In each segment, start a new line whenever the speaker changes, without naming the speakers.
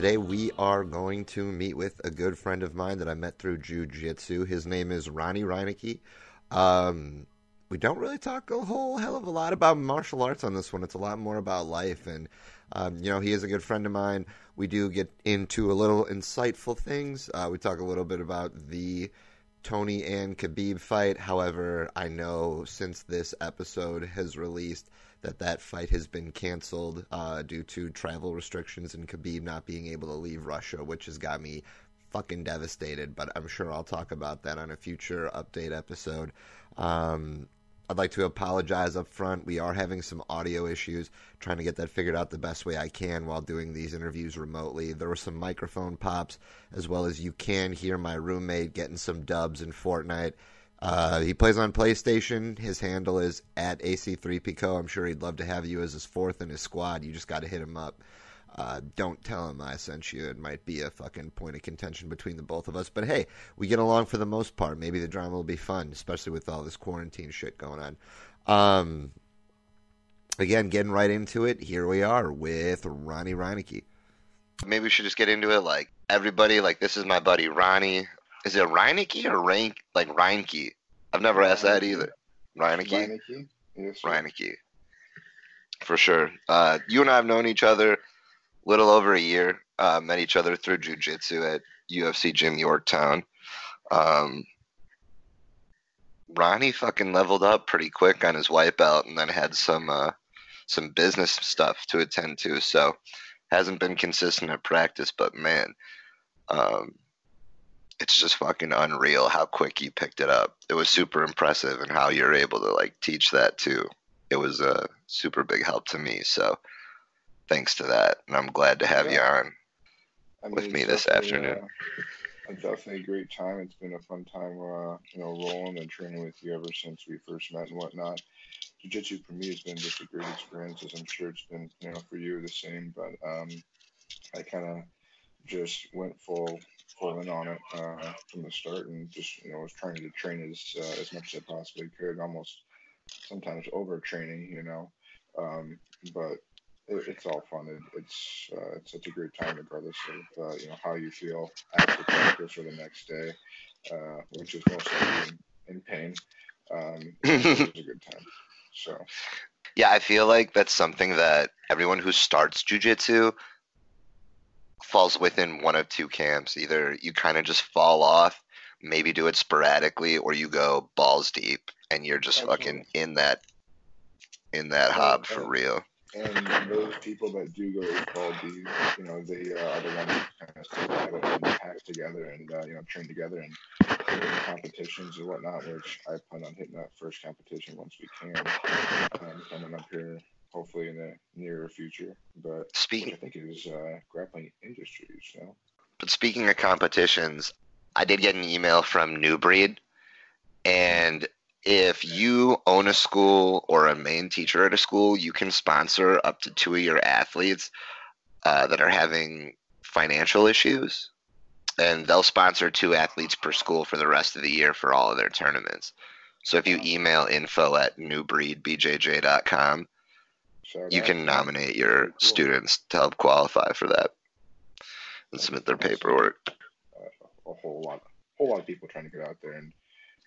Today we are going to meet with a good friend of mine that I met through Jiu Jitsu. His name is Ronnie Reineke. Um, we don't really talk a whole hell of a lot about martial arts on this one. It's a lot more about life, and um, you know he is a good friend of mine. We do get into a little insightful things. Uh, we talk a little bit about the Tony and Khabib fight. However, I know since this episode has released that that fight has been canceled uh, due to travel restrictions and Khabib not being able to leave Russia, which has got me fucking devastated. But I'm sure I'll talk about that on a future update episode. Um, I'd like to apologize up front. We are having some audio issues, trying to get that figured out the best way I can while doing these interviews remotely. There were some microphone pops, as well as you can hear my roommate getting some dubs in Fortnite. Uh, he plays on PlayStation. His handle is at AC3Pico. I'm sure he'd love to have you as his fourth in his squad. You just got to hit him up. Uh, don't tell him I sent you. It might be a fucking point of contention between the both of us. But hey, we get along for the most part. Maybe the drama will be fun, especially with all this quarantine shit going on. Um, again, getting right into it. Here we are with Ronnie Reineke. Maybe we should just get into it. Like everybody, like this is my buddy Ronnie. Is it Reineke or Rank? Like Reinke? I've never asked that either. Reineke.
Reineke. Yes.
For sure. Uh, you and I have known each other a little over a year. Uh, met each other through jujitsu at UFC Gym Yorktown. Um, Ronnie fucking leveled up pretty quick on his belt, and then had some uh, some business stuff to attend to. So hasn't been consistent at practice, but man, um, it's just fucking unreal how quick you picked it up. It was super impressive, and how you're able to like teach that too. It was a super big help to me. So thanks to that, and I'm glad to have you on.
I
with me this afternoon.
Uh, definitely a great time. It's been a fun time, uh, you know, rolling and training with you ever since we first met and whatnot. Jiu-Jitsu for me has been just a great experience, as I'm sure it's been, you know, for you the same. But um, I kind of just went full full in on it uh, from the start, and just you know was trying to train as uh, as much as I possibly could, almost sometimes overtraining, you know. Um, but it, it's all fun. It, it's uh, it's such a great time, regardless of uh, you know how you feel after practice or the next day, uh, which is most likely in, in pain. Um, it's a good time. So
Yeah, I feel like that's something that everyone who starts jujitsu falls within one of two camps. Either you kind of just fall off, maybe do it sporadically, or you go balls deep and you're just fucking in that in that hob for real.
and those people that do go ball deep, you know, they uh, are the ones that kind of stick together and pack together and uh, you know train together and competitions and whatnot. Which I plan on hitting that first competition once we can, um, coming up here hopefully in the near future. But
Speaking
I think is uh, grappling industries. You know,
But speaking of competitions, I did get an email from New Breed, and if you own a school or a main teacher at a school, you can sponsor up to two of your athletes uh, that are having financial issues, and they'll sponsor two athletes per school for the rest of the year for all of their tournaments. So if you email info at newbreedbjj.com, you can nominate your students to help qualify for that and submit their paperwork.
a whole lot, whole lot of people trying to get out there and,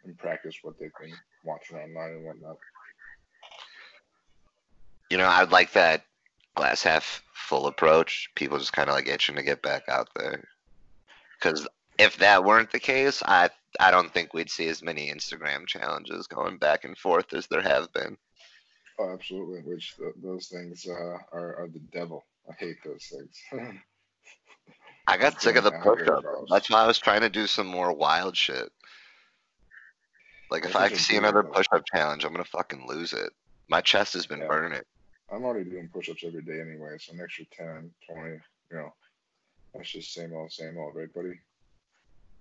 and practice what they've been watching online and whatnot.
You know, I'd like that glass half full approach. People just kind of like itching to get back out there. Because if that weren't the case, I I don't think we'd see as many Instagram challenges going back and forth as there have been.
Oh, absolutely. Which th- those things uh, are, are the devil. I hate those things.
I got sick of the push up. That's why I was trying to do some more wild shit. Like if I see another push up challenge, I'm gonna fucking lose it. My chest has been
Yeah.
burning.
I'm already doing push-ups every day anyway, so an extra 10, 20, you know, that's just same old, same old, right, buddy?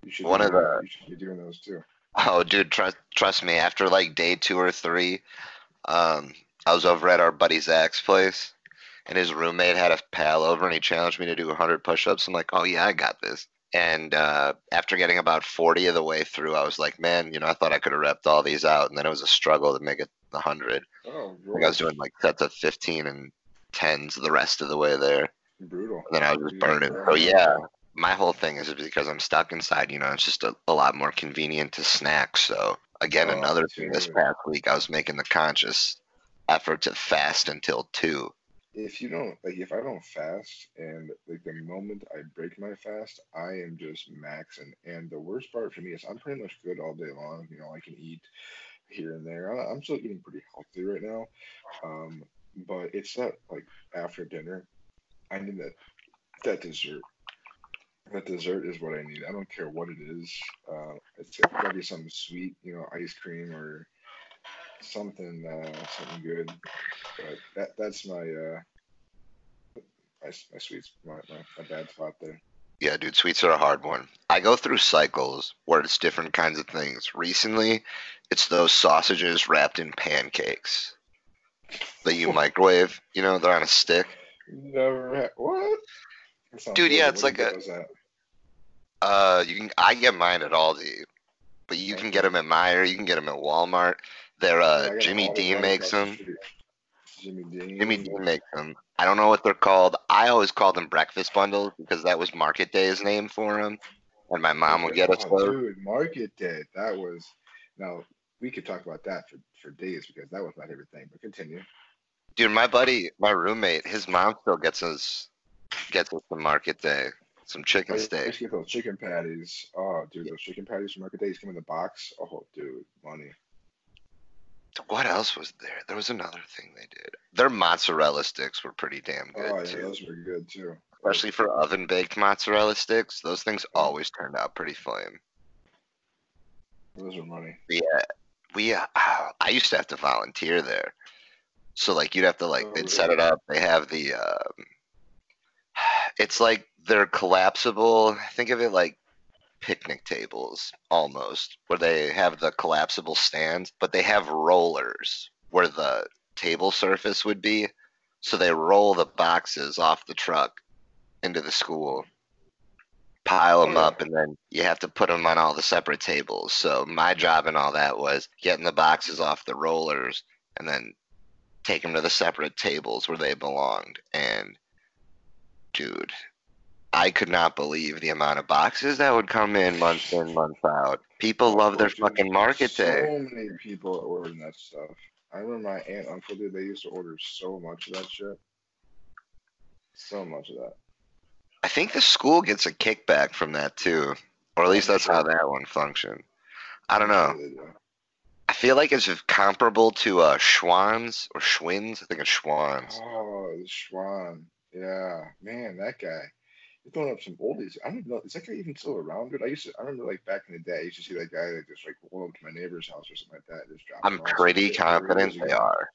You should,
One
be,
of the-
you should be doing those too.
Oh, dude, trust trust me. After like day two or three, um, I was over at our buddy Zach's place, and his roommate had a pal over, and he challenged me to do 100 push-ups. I'm like, oh yeah, I got this. And uh, after getting about 40 of the way through, I was like, man, you know, I thought I could have repped all these out. And then it was a struggle to make it 100.
Oh,
Like I was doing like sets of 15 and 10s the rest of the way there.
brutal.
And then I was just burning.
burn
So yeah, my whole thing is because I'm stuck inside, you know, it's just a, a lot more convenient to snack. So again,
Oh,
another thing this past week, I was making the conscious effort to fast until two.
If you don't like, if I don't fast, and like the moment I break my fast, I am just maxing. And the worst part for me is I'm pretty much good all day long. You know, I can eat here and there. I'm still eating pretty healthy right now. Um, but it's that like after dinner, I need that that dessert. That dessert is what I need. I don't care what it is. Uh, it's gotta be something sweet, you know, ice cream or something, uh, something good. But that that's my uh, my my sweets, my, my, my bad spot there.
Yeah, dude, sweets are a hard one. I go through cycles where it's different kinds of things. Recently, it's those sausages wrapped in pancakes that you microwave. You know, they're on a stick.
Never had what?
Dude,
good,
yeah, it's
what
like a-? Uh, you can. I get mine at Aldi, but you can get them at Meijer. You can get them at Walmart. They're
I
uh,
got
Jimmy
all
Dean makes them.
Jimmy Dean.
Jimmy makes them. I don't know what they're called. I always called them breakfast bundles because that was Market Day's name for them, and my mom would get us
Oh,
those.
dude, Market Day. That was now we could talk about that for, for days because that was my favorite thing. But continue.
Dude, my buddy, my roommate, his mom still gets us gets us some Market Day, some chicken steak.
get those chicken patties. Oh, dude, those chicken patties from Market Days come in the box. Oh, dude, money.
What else was there? There was another thing they did. Their mozzarella sticks were pretty damn good
Oh, yeah,
too.
those were good too.
Especially for oven baked mozzarella sticks. Those things always turned out pretty flame.
Those are money.
Yeah, we. Uh, I used to have to volunteer there, so like you'd have to like
Oh,
they'd set it up. They have the. Um, it's like they're collapsible. Think of it like picnic tables almost, where they have the collapsible stands, but they have rollers where the table surface would be. So they roll the boxes off the truck into the school, pile them up, and then you have to put them on all the separate tables. So my job and all that was getting the boxes off the rollers and then take them to the separate tables where they belonged. And dude, I could not believe the amount of boxes that would come in month in, month out. People love their fucking market
so
day.
many people are ordering that stuff. I remember my aunt uncle did. They used to order so much of that shit. So much of that.
I think the school gets a kickback from that too, or at least that's how that one functioned. I don't know.
Yeah, they do.
I feel like it's comparable to uh, Schwan's or Schwinn's. I think it's Schwan's.
Oh, Schwann. Yeah, man, that guy. He's throwing up some oldies. I don't even know. Is that guy even still around? Dude, I used to. I remember like back in the day, I used to see that guy that just like roll up to my neighbor's house or something like that. Just drop
I'm pretty confident they are.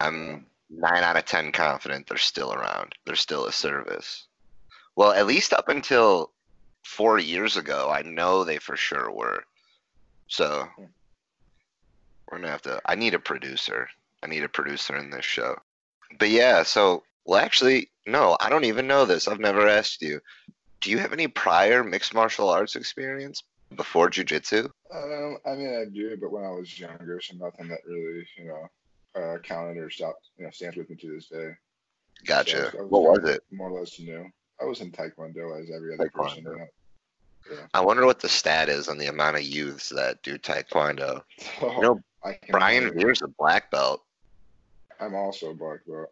I'm nine out of ten confident they're still around. They're still a service. Well, at least up until four years ago, I know they for sure were. So hmm. we're gonna have to. I need a producer. I need a producer in this show. But yeah, so well, actually, no, I don't even know this. I've never asked you. Do you have any prior mixed martial arts experience before jujitsu?
Um, I mean, I do, but when I was younger, so nothing that really, you know, uh, counted or stopped, you know, stands with me to this day.
Gotcha.
So I
What was it?
More or less new. I was in Taekwondo as every other person.
Taekwondo.
You know?
I wonder what the stat is on the amount of youths that do taekwondo.
So
You know, Brian. Veer's a black belt.
I'm also a black belt.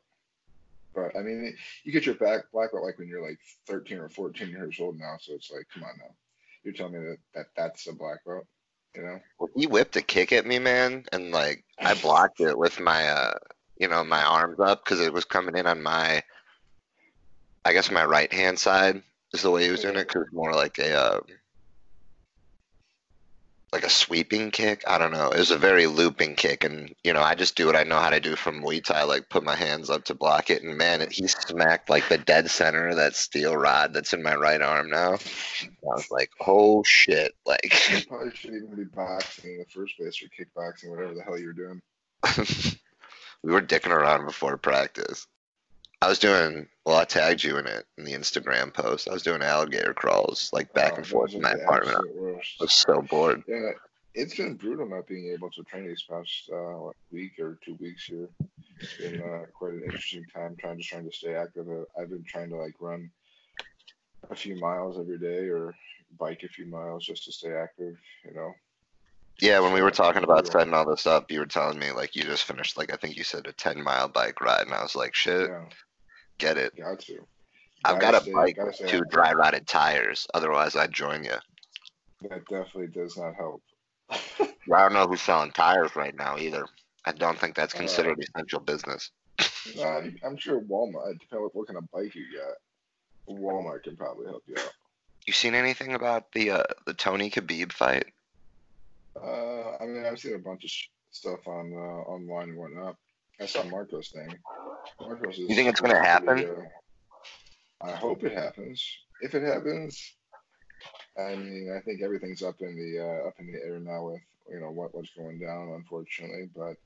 But I mean, you get your back black belt like when you're like 13 or 14 years old now. So it's like, come on now, you're telling me that, that that's a black belt, you know?
Well, He whipped a kick at me, man, and like I blocked it with my, uh, you know, my arms up because it was coming in on my, I guess my right hand side is the way he was doing it. Cause it's more like a, uh, like a sweeping kick. I don't know. It was a very looping kick, and you know, I just do what I know how to do from Muay Thai, like put my hands up to block it, and man, it, he smacked like the dead center of that steel rod that's in my right arm now. I was like, oh shit, like.
You probably shouldn't even be boxing in the first place or kickboxing, whatever the hell you're doing.
we were dicking around before practice. I was doing well. I tagged you in it in the Instagram post. I was doing alligator crawls like back
Oh,
and forth in my apartment. I was so bored.
Yeah, it's been brutal not being able to train these past uh, week or two weeks here. It's been uh, quite an interesting time trying to trying to stay active. Uh, I've been trying to like run a few miles every day or bike a few miles just to stay active. You know.
Yeah, when we were talking about setting all this up, you were telling me like you just finished like I think you said a ten mile bike ride, and I was like, shit,
Yeah,
get it.
got to.
I've got a bike with two dry rotted tires. Otherwise, I'd join you.
That definitely does not help.
I don't know who's selling tires right now either. I don't think that's
Uh,
considered essential business.
Nah, I'm sure Walmart. Depends what kind of bike you got. Walmart can probably help you out.
You seen anything about the uh, the Tony Khabib fight?
Uh, I mean, I've seen a bunch of sh- stuff on uh, online and whatnot. I saw Marcos thing. Marcos is.
You think it's gonna
supposed to be,
happen?
uh, I hope it happens. If it happens, I mean, I think everything's up in the uh, up in the air now with you know what what's going down, unfortunately. But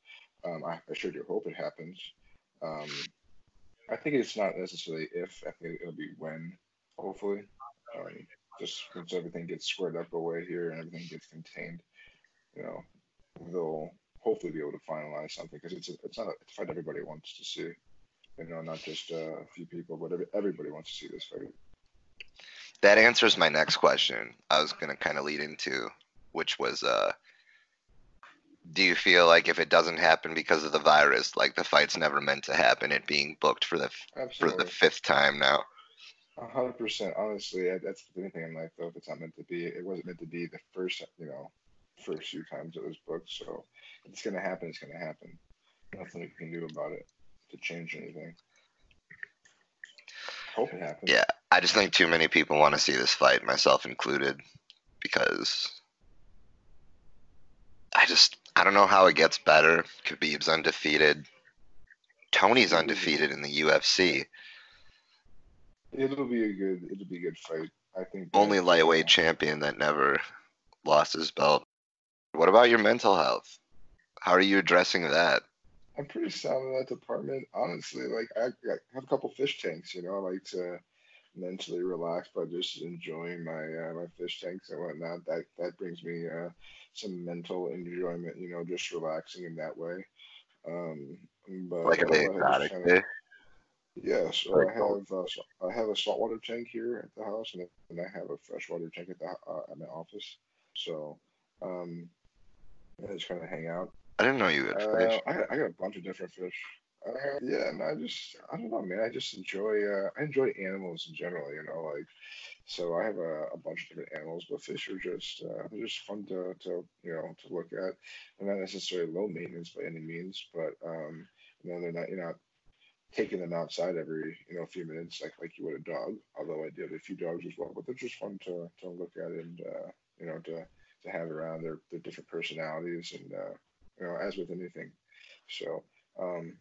um, I, I sure do hope it happens. Um, I think it's not necessarily if. I think it'll be when. Hopefully, um, just once everything gets squared up away here and everything gets contained, you know, they'll hopefully be able to finalize something because it's a, it's not a, it's a fight everybody wants to see. You know, not just uh, a few people, but every, everybody wants to see this fight.
That answers my next question. I was gonna kind of lead into, which was, uh, do you feel like if it doesn't happen because of the virus, like the fight's never meant to happen, it being booked for the f- for the fifth time now?
A hundred percent. Honestly, that's the thing in life, though. If it's not meant to be, it wasn't meant to be the first, you know, first few times it was booked. So it's gonna happen. It's gonna happen. Nothing we can do about it to change anything. Hope it happens.
Yeah. I just think too many people want to see this fight, myself included, because I just I don't know how it gets better. Khabib's undefeated. Tony's undefeated in the UFC.
It'll be a good. It'll be a good fight. I think.
Only lightweight
uh,
champion that never lost his belt. What about your mental health? How are you addressing that?
I'm pretty sound in that department. Honestly, like I, I have a couple fish tanks. You know, I like to mentally relax by just enjoying my uh, my fish tanks and whatnot. That that brings me uh, some mental enjoyment. You know, just relaxing in that way. Um, but
Like are they
I
exotic?
kinda- Yeah, so I have uh, I have a saltwater tank here at the house, and then I have a freshwater tank at the uh, at my office. So, um, I just kind of hang out.
I didn't know you had fish.
Uh, I got, I got a bunch of different fish. Uh, yeah, and I just I don't know, man. I just enjoy uh, I enjoy animals in general. You know, like so I have a, a bunch of different animals, but fish are just uh, they're just fun to, to you know to look at. They're not necessarily low maintenance by any means, but um, you know they're not you're not taking them outside every you know few minutes like like you would a dog. Although I did a few dogs as well, but they're just fun to to look at and uh, you know to to have around. Their their different personalities and uh, you know as with anything. So um,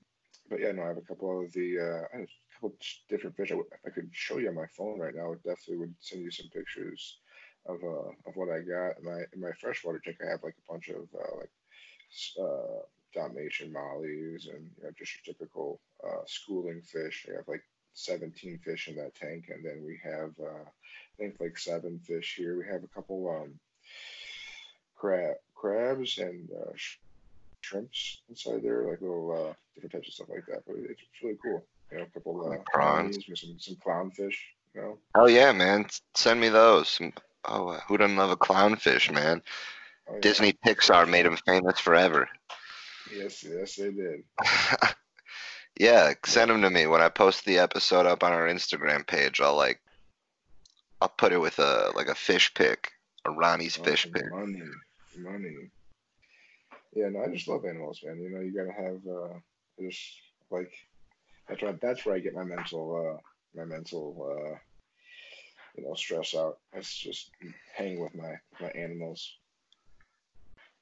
but yeah, no, I have a couple of the uh, I have a couple different fish. I w- if I could show you on my phone right now, I definitely would send you some pictures of uh of what I got. In my in my freshwater tank, I have like a bunch of uh, like uh Dalmatian mollies and you know, just your typical uh, schooling fish. I have like 17 fish in that tank, and then we have uh, I think like seven fish here. We have a couple um crab crabs and uh, shrimps inside there, like little uh, different types of stuff like that. But it's, really cool. You know, a couple uh,
Like prawns.
some some clownfish. You know,
Oh yeah, man. Send me those. Oh, uh, who doesn't love a clownfish, man?
Oh, yeah.
Disney Pixar made him famous forever.
Yes, yes, they did.
yeah, send them to me when I post the episode up on our Instagram page. I'll like, I'll put it with a like a fish pic, a Ronnie's
Oh,
fish pic.
Money, money. Yeah, no, I just love animals, man. You know, you gotta have uh, I just like that's right. That's where I get my mental, uh, my mental, uh, you know, stress out. It's just hang with my my animals.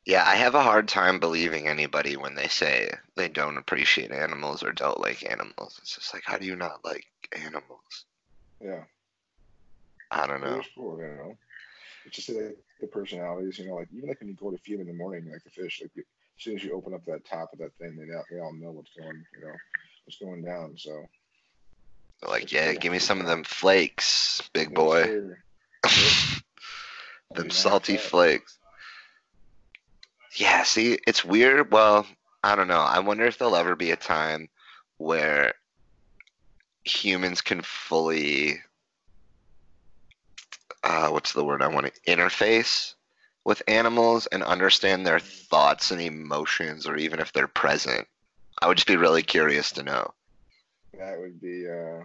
Yeah, I have a hard time believing anybody when they say they don't appreciate animals or don't like animals. It's just like, how do you not like animals?
Yeah,
I don't know.
cool, you know. Just like the personalities, you know, like even like when you go to feed in the morning, like the fish, like as soon as you open up that top of that thing, they all, they all know what's going, you know, what's going down. So
They're like, yeah, give me some of them flakes, big boy. them salty flakes. Yeah, see, it's weird. Well, I don't know. I wonder if there'll ever be a time where humans can fully uh, what's the word I want to interface with animals and understand their thoughts and emotions, or even if they're present. I would just be really curious to know.
That would be uh,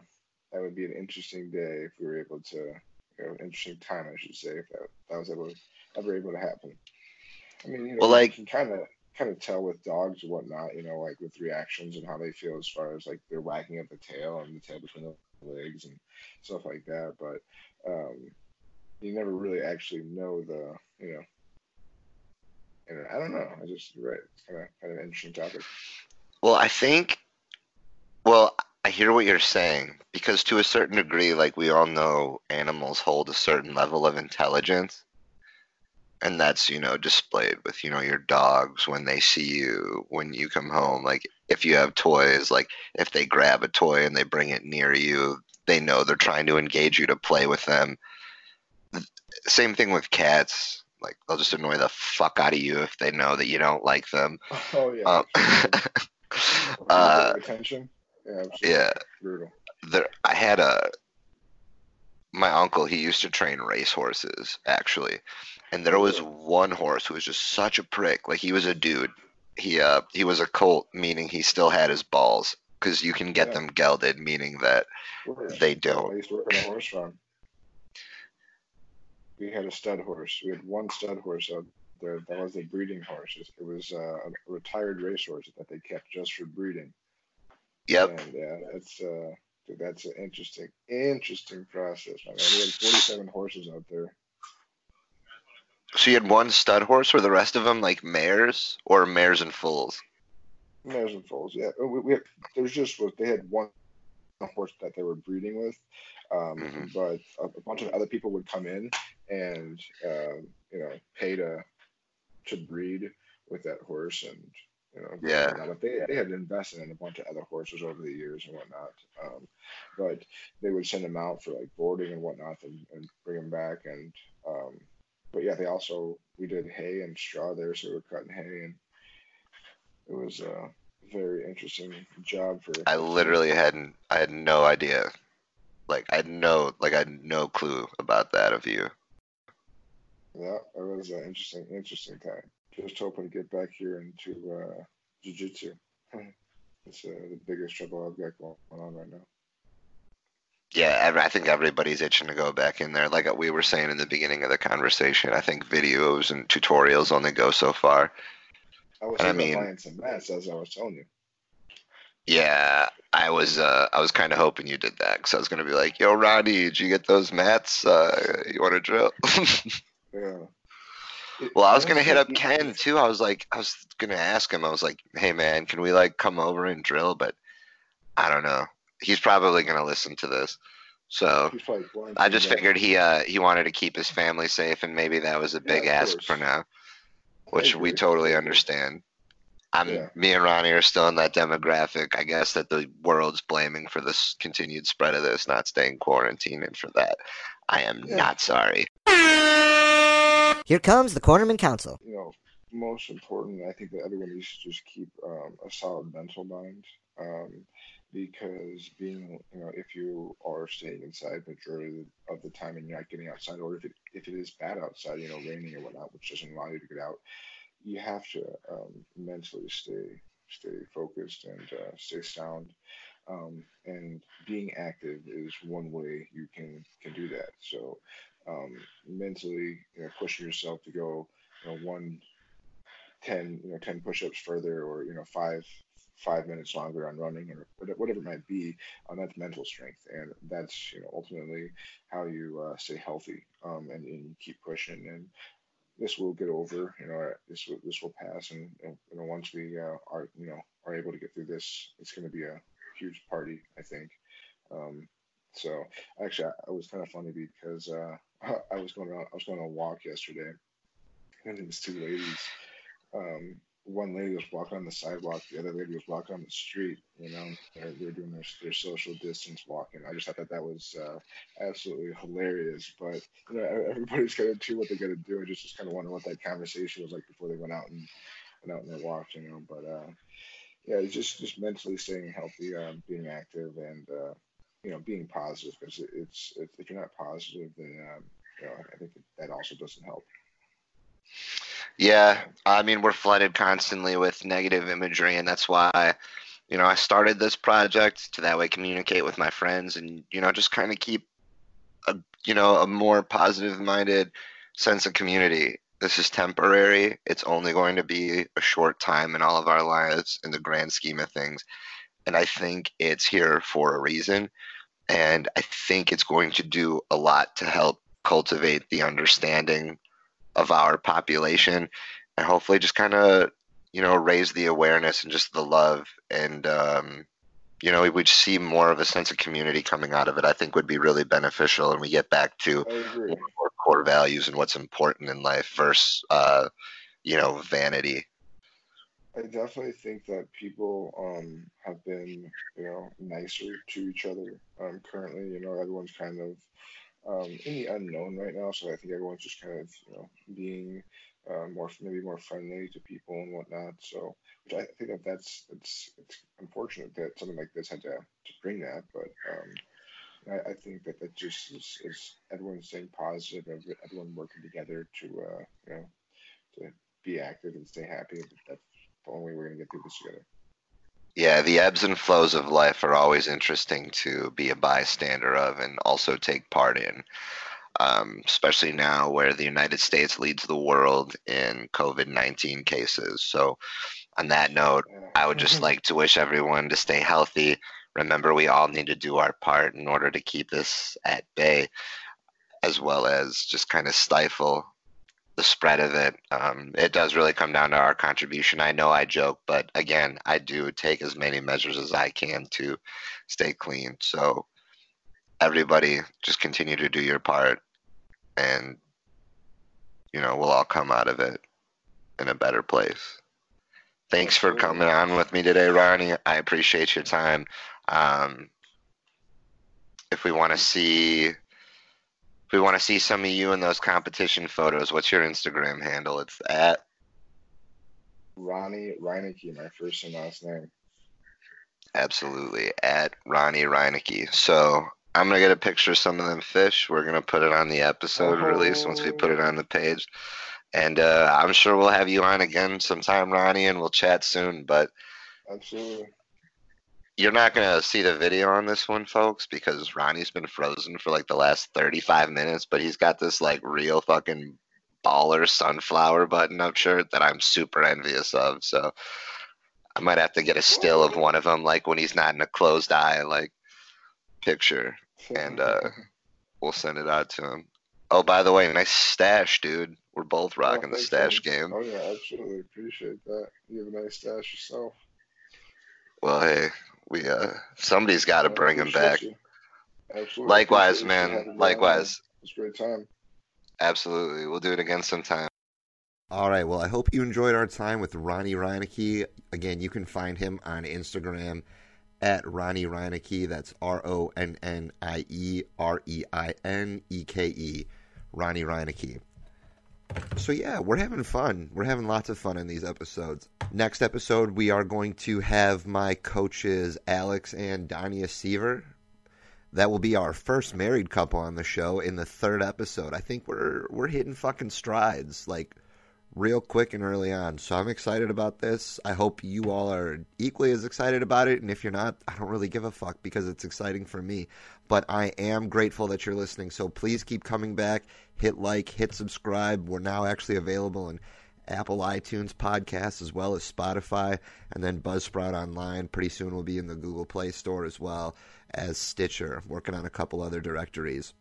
that would be an interesting day if we were able to, you know, interesting time I should say, if that, that was ever ever able to happen. I mean, you know,
well, like
you can kind of kind of tell with dogs and whatnot, you know, like with reactions and how they feel as far as like they're wagging at the tail and the tail between the legs and stuff like that. But um, you never really actually know the, you know, and I don't know. I just right. Kind of kind of an interesting topic.
Well, I think, well, I hear what you're saying because to a certain degree, like we all know, animals hold a certain level of intelligence and that's you know displayed with you know your dogs when they see you when you come home like if you have toys like if they grab a toy and they bring it near you they know they're trying to engage you to play with them same thing with cats. Like they'll just annoy the fuck out of you if they know that you don't like them.
Oh yeah. Um, uh, attention yeah,
yeah.
brutal.
There i had a my uncle he used to train race horses actually. And there was one horse who was just such a prick. Like he was a dude. He uh he was a colt meaning he still had his balls. Because you can get yeah. them gelded meaning that they don't.
I used to work on a horse farm we had a stud horse we had one stud horse out there that was a breeding horse it was uh, a retired racehorse that they kept just for breeding
yep
and yeah that's uh Dude, that's an interesting, interesting process. I mean, we had 47 horses out there.
So you had one stud horse, or the rest of them like mares or mares and foals?
Mares and foals, yeah. We, we had, there was just what they had one horse that they were breeding with, um, mm-hmm. but a, a, bunch of other people would come in and uh, you know pay to to breed with that horse, and you know,
yeah.
But they, they had invested in a bunch of other horses over the years and whatnot. Um, but they would send them out for like boarding and whatnot and, and bring them back. And, um, but yeah, they also, we did hay and straw there. So we were cutting hay and it was a very interesting job for.
I literally hadn't, I had no idea. Like I had no, like I had no clue about that of you.
Yeah, it was an interesting, interesting time just hoping to get back here into uh, jiu-jitsu. It's uh, the biggest trouble I've got going on right now.
Yeah, I think everybody's itching to go back in there. Like we were saying in the beginning of the conversation, I think videos and tutorials only go so far.
I was I mean, buying some mats as I was telling you.
Yeah, I was uh, I was kind of hoping you did that because I was gonna be like, "Yo, Ronnie, did you get those mats? Uh, you want to drill?"
yeah,
well, I was gonna hit up Ken too. I was like, I was gonna ask him. I was like, hey man, can we like come over and drill? But I don't know. He's probably gonna listen to this. So I just figured he uh he wanted to keep his family safe, and maybe that was a big yeah, ask course. for now, which we totally understand. I'm yeah. me and Ronnie are still in that demographic. I guess that the world's blaming for this continued spread of this, not staying quarantined, and for that, I am yeah. not sorry.
Here comes the Cornerman Council.
You know, most important, I think that everyone needs to just keep um, a solid mental mind. Um, because being, you know, if you are staying inside majority of the time and you're not getting outside, or if it if it is bad outside, you know, raining or whatnot, which doesn't allow you to get out, you have to um, mentally stay stay focused and uh, stay sound. Um, and being active is one way you can can do that. So um, mentally, you know, pushing yourself to go, you know, one, 10, you know, 10 push-ups further or, you know, five, five minutes longer on running or whatever it might be, um, that's mental strength. And that's, you know, ultimately how you uh, stay healthy um, and, and keep pushing. And this will get over, you know, this will, this will pass. And, you know, once we uh, are, you know, are able to get through this, it's going to be a huge party, I think. Um, so actually, I, it was kind of funny because uh, I was going on I was going on a walk yesterday, and was two ladies. Um, one lady was walking on the sidewalk, the other lady was walking on the street. You know, they're, doing their, their social distance walking. I just thought that was uh, absolutely hilarious. But you know, everybody's gonna do what they're gonna do. I just just kind of wonder what that conversation was like before they went out and went out on their walk. You know, but uh, yeah, just just mentally staying healthy, um, being active, and uh, you know, being positive. Because it's, it's if you're not positive, then um, you know, I think that also doesn't help.
Yeah, I mean, we're flooded constantly with negative imagery, and that's why, you know, I started this project to that way communicate with my friends and, you know, just kind of keep a, you know, a more positive minded sense of community. This is temporary. It's only going to be a short time in all of our lives in the grand scheme of things. And I think it's here for a reason. And I think it's going to do a lot to help cultivate the understanding of our population and hopefully just kind of you know raise the awareness and just the love and um, you know we would see more of a sense of community coming out of it i think would be really beneficial and we get back to more core values and what's important in life versus uh, you know vanity.
I definitely think that people um, have been you know nicer to each other um, currently you know everyone's kind of um, in the unknown right now. So I think everyone's just kind of you know being uh, more maybe more friendly to people and whatnot. So which I think that that's it's it's unfortunate that something like this had to to bring that, but um, I, I think that that just is, is everyone staying positive, everyone working together to uh, you know to be active and stay happy. That's the only way we're gonna get through this together.
Yeah, the ebbs and flows of life are always interesting to be a bystander of and also take part in. Um, especially now where the United States leads the world in COVID 19 cases. So, on that note, I would just like to wish everyone to stay healthy. Remember, we all need to do our part in order to keep this at bay, as well as just kind of stifle the spread of it. Um, it does really come down to our contribution. I know I joke, but again, I do take as many measures as I can to stay clean. So everybody just continue to do your part and you know, we'll all come out of it in a better place. Thanks for coming on with me today, Ronnie. I appreciate your time. Um, if we want to see we want to see some of you in those competition photos, what's your Instagram handle? It's at
Ronnie Reineke, my first and last name.
Absolutely, at Ronnie Reineke. So I'm gonna get a picture of some of them fish. We're gonna put it on the episode oh. release once we put it on the page, and uh, I'm sure we'll have you on again sometime, Ronnie, and we'll chat soon. But
absolutely,
you're not gonna see the video on this one, folks, because Ronnie's been frozen for like the last 35 minutes, but he's got this like real fucking baller sunflower button up shirt that I'm super envious of. So I might have to get a still of one of them, like when he's not in a closed eye like picture, and uh, we'll send it out to him. Oh, by the way, nice stash, dude. We're both oh, rocking oh, the stash you. game.
Oh yeah, absolutely appreciate that. You have a nice stash yourself.
Well, hey, we uh somebody's got to bring him back. Absolutely. Likewise, man. Likewise.
It's a great time.
Absolutely. We'll do it again sometime. All right. Well, I hope you enjoyed our time with Ronnie Reineke. Again, you can find him on Instagram at Ronnie Reineke. That's R O N N I E R E I N E K E. Ronnie Reineke. So, yeah, we're having fun. We're having lots of fun in these episodes. Next episode, we are going to have my coaches, Alex and Dania Seaver. That will be our first married couple on the show in the third episode. I think we're we're hitting fucking strides like real quick and early on. So I'm excited about this. I hope you all are equally as excited about it. And if you're not, I don't really give a fuck because it's exciting for me. But I am grateful that you're listening. So please keep coming back. Hit like, hit subscribe. We're now actually available in Apple iTunes podcasts as well as Spotify, and then Buzzsprout Online. Pretty soon we'll be in the Google Play Store as well as Stitcher. Working on a couple other directories.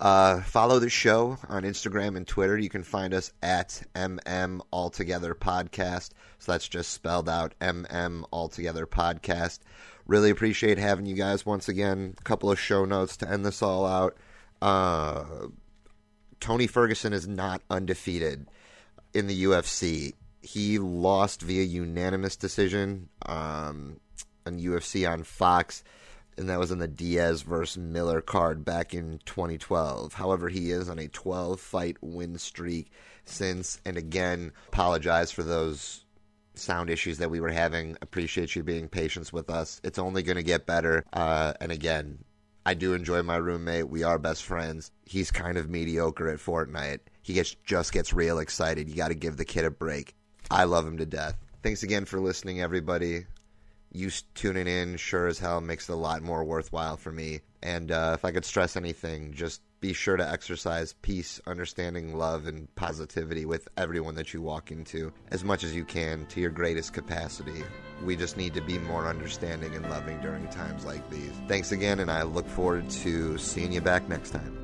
Uh, follow the show on Instagram and Twitter. You can find us at MM Altogether Podcast. So that's just spelled out MM Altogether Podcast. Really appreciate having you guys once again. A couple of show notes to end this all out. Uh, Tony Ferguson is not undefeated in the UFC. He lost via unanimous decision um, on UFC on Fox, and that was in the Diaz versus Miller card back in 2012. However, he is on a 12 fight win streak since, and again, apologize for those sound issues that we were having. Appreciate you being patient with us. It's only going to get better. Uh, and again, I do enjoy my roommate. We are best friends. He's kind of mediocre at Fortnite. He gets just gets real excited. You got to give the kid a break. I love him to death. Thanks again for listening, everybody. You tuning in sure as hell makes it a lot more worthwhile for me. And uh, if I could stress anything, just be sure to exercise peace, understanding, love, and positivity with everyone that you walk into as much as you can to your greatest capacity. We just need to be more understanding and loving during times like these. Thanks again, and I look forward to seeing you back next time.